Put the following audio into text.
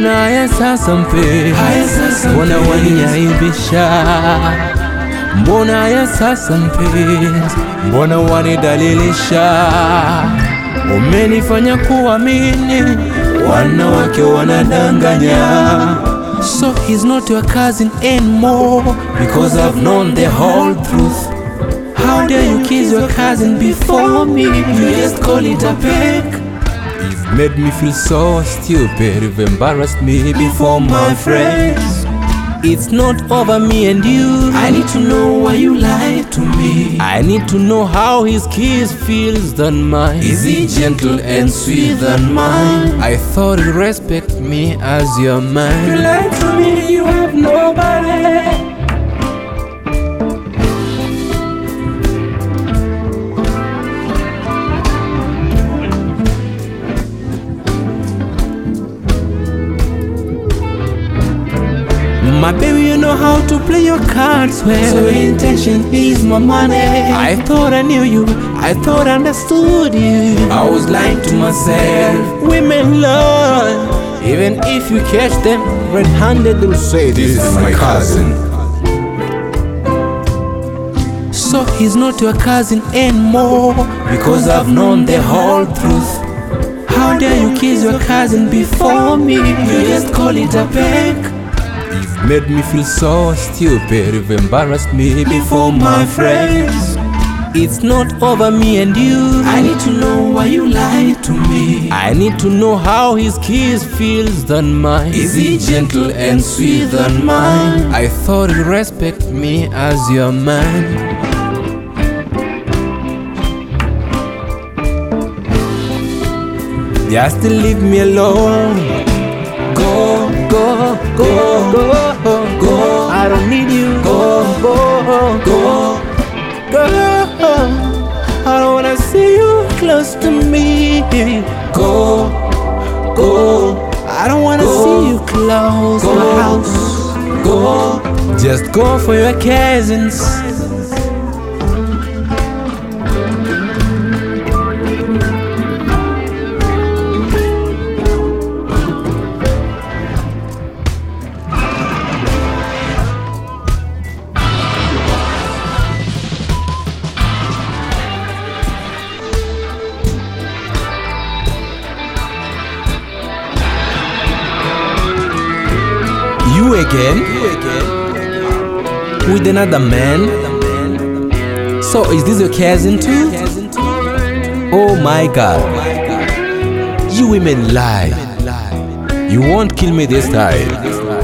Haya sasa mpenzi, Haya sasa mbona mpenzi. waniaibisha? Mbona haya sasa mpe, mbona wanidalilisha? Umenifanya kuamini wanawake wanadanganya. So he's not your cousin anymore because I've known the whole truth. How dare you kiss your cousin before me? You just call it a prank. Made me feel so stupid. You've embarrassed me before my friends. It's not over me and you. I need to know why you lied to me. I need to know how his kiss feels than mine. Is he gentle and sweet than mine? I thought you respect me as your man. You lied to me, you have nobody. My baby, you know how to play your cards well. So your intention is my money. I thought I knew you. I thought I understood you. I was lying to myself. Women lie. Even if you catch them red-handed, they'll say this is my cousin. So he's not your cousin anymore because I've known the whole truth. How dare you kiss your cousin before me? You just call it a prank. You've made me feel so stupid. You've embarrassed me before my friends. It's not over me and you. I need to know why you lied to me. I need to know how his kiss feels than mine. Is he gentle and sweet than mine? I thought you respect me as your man. Just leave me alone. Go, Go, go. I don't need you. Go. go, go. go. I don't wanna see you close to me. Go, go, I don't wanna Go. see you close Go. my house. go. Just go for your cousins. Again? With another man? So is this your cousin too? Oh my god. You women lie. You won't kill me this time.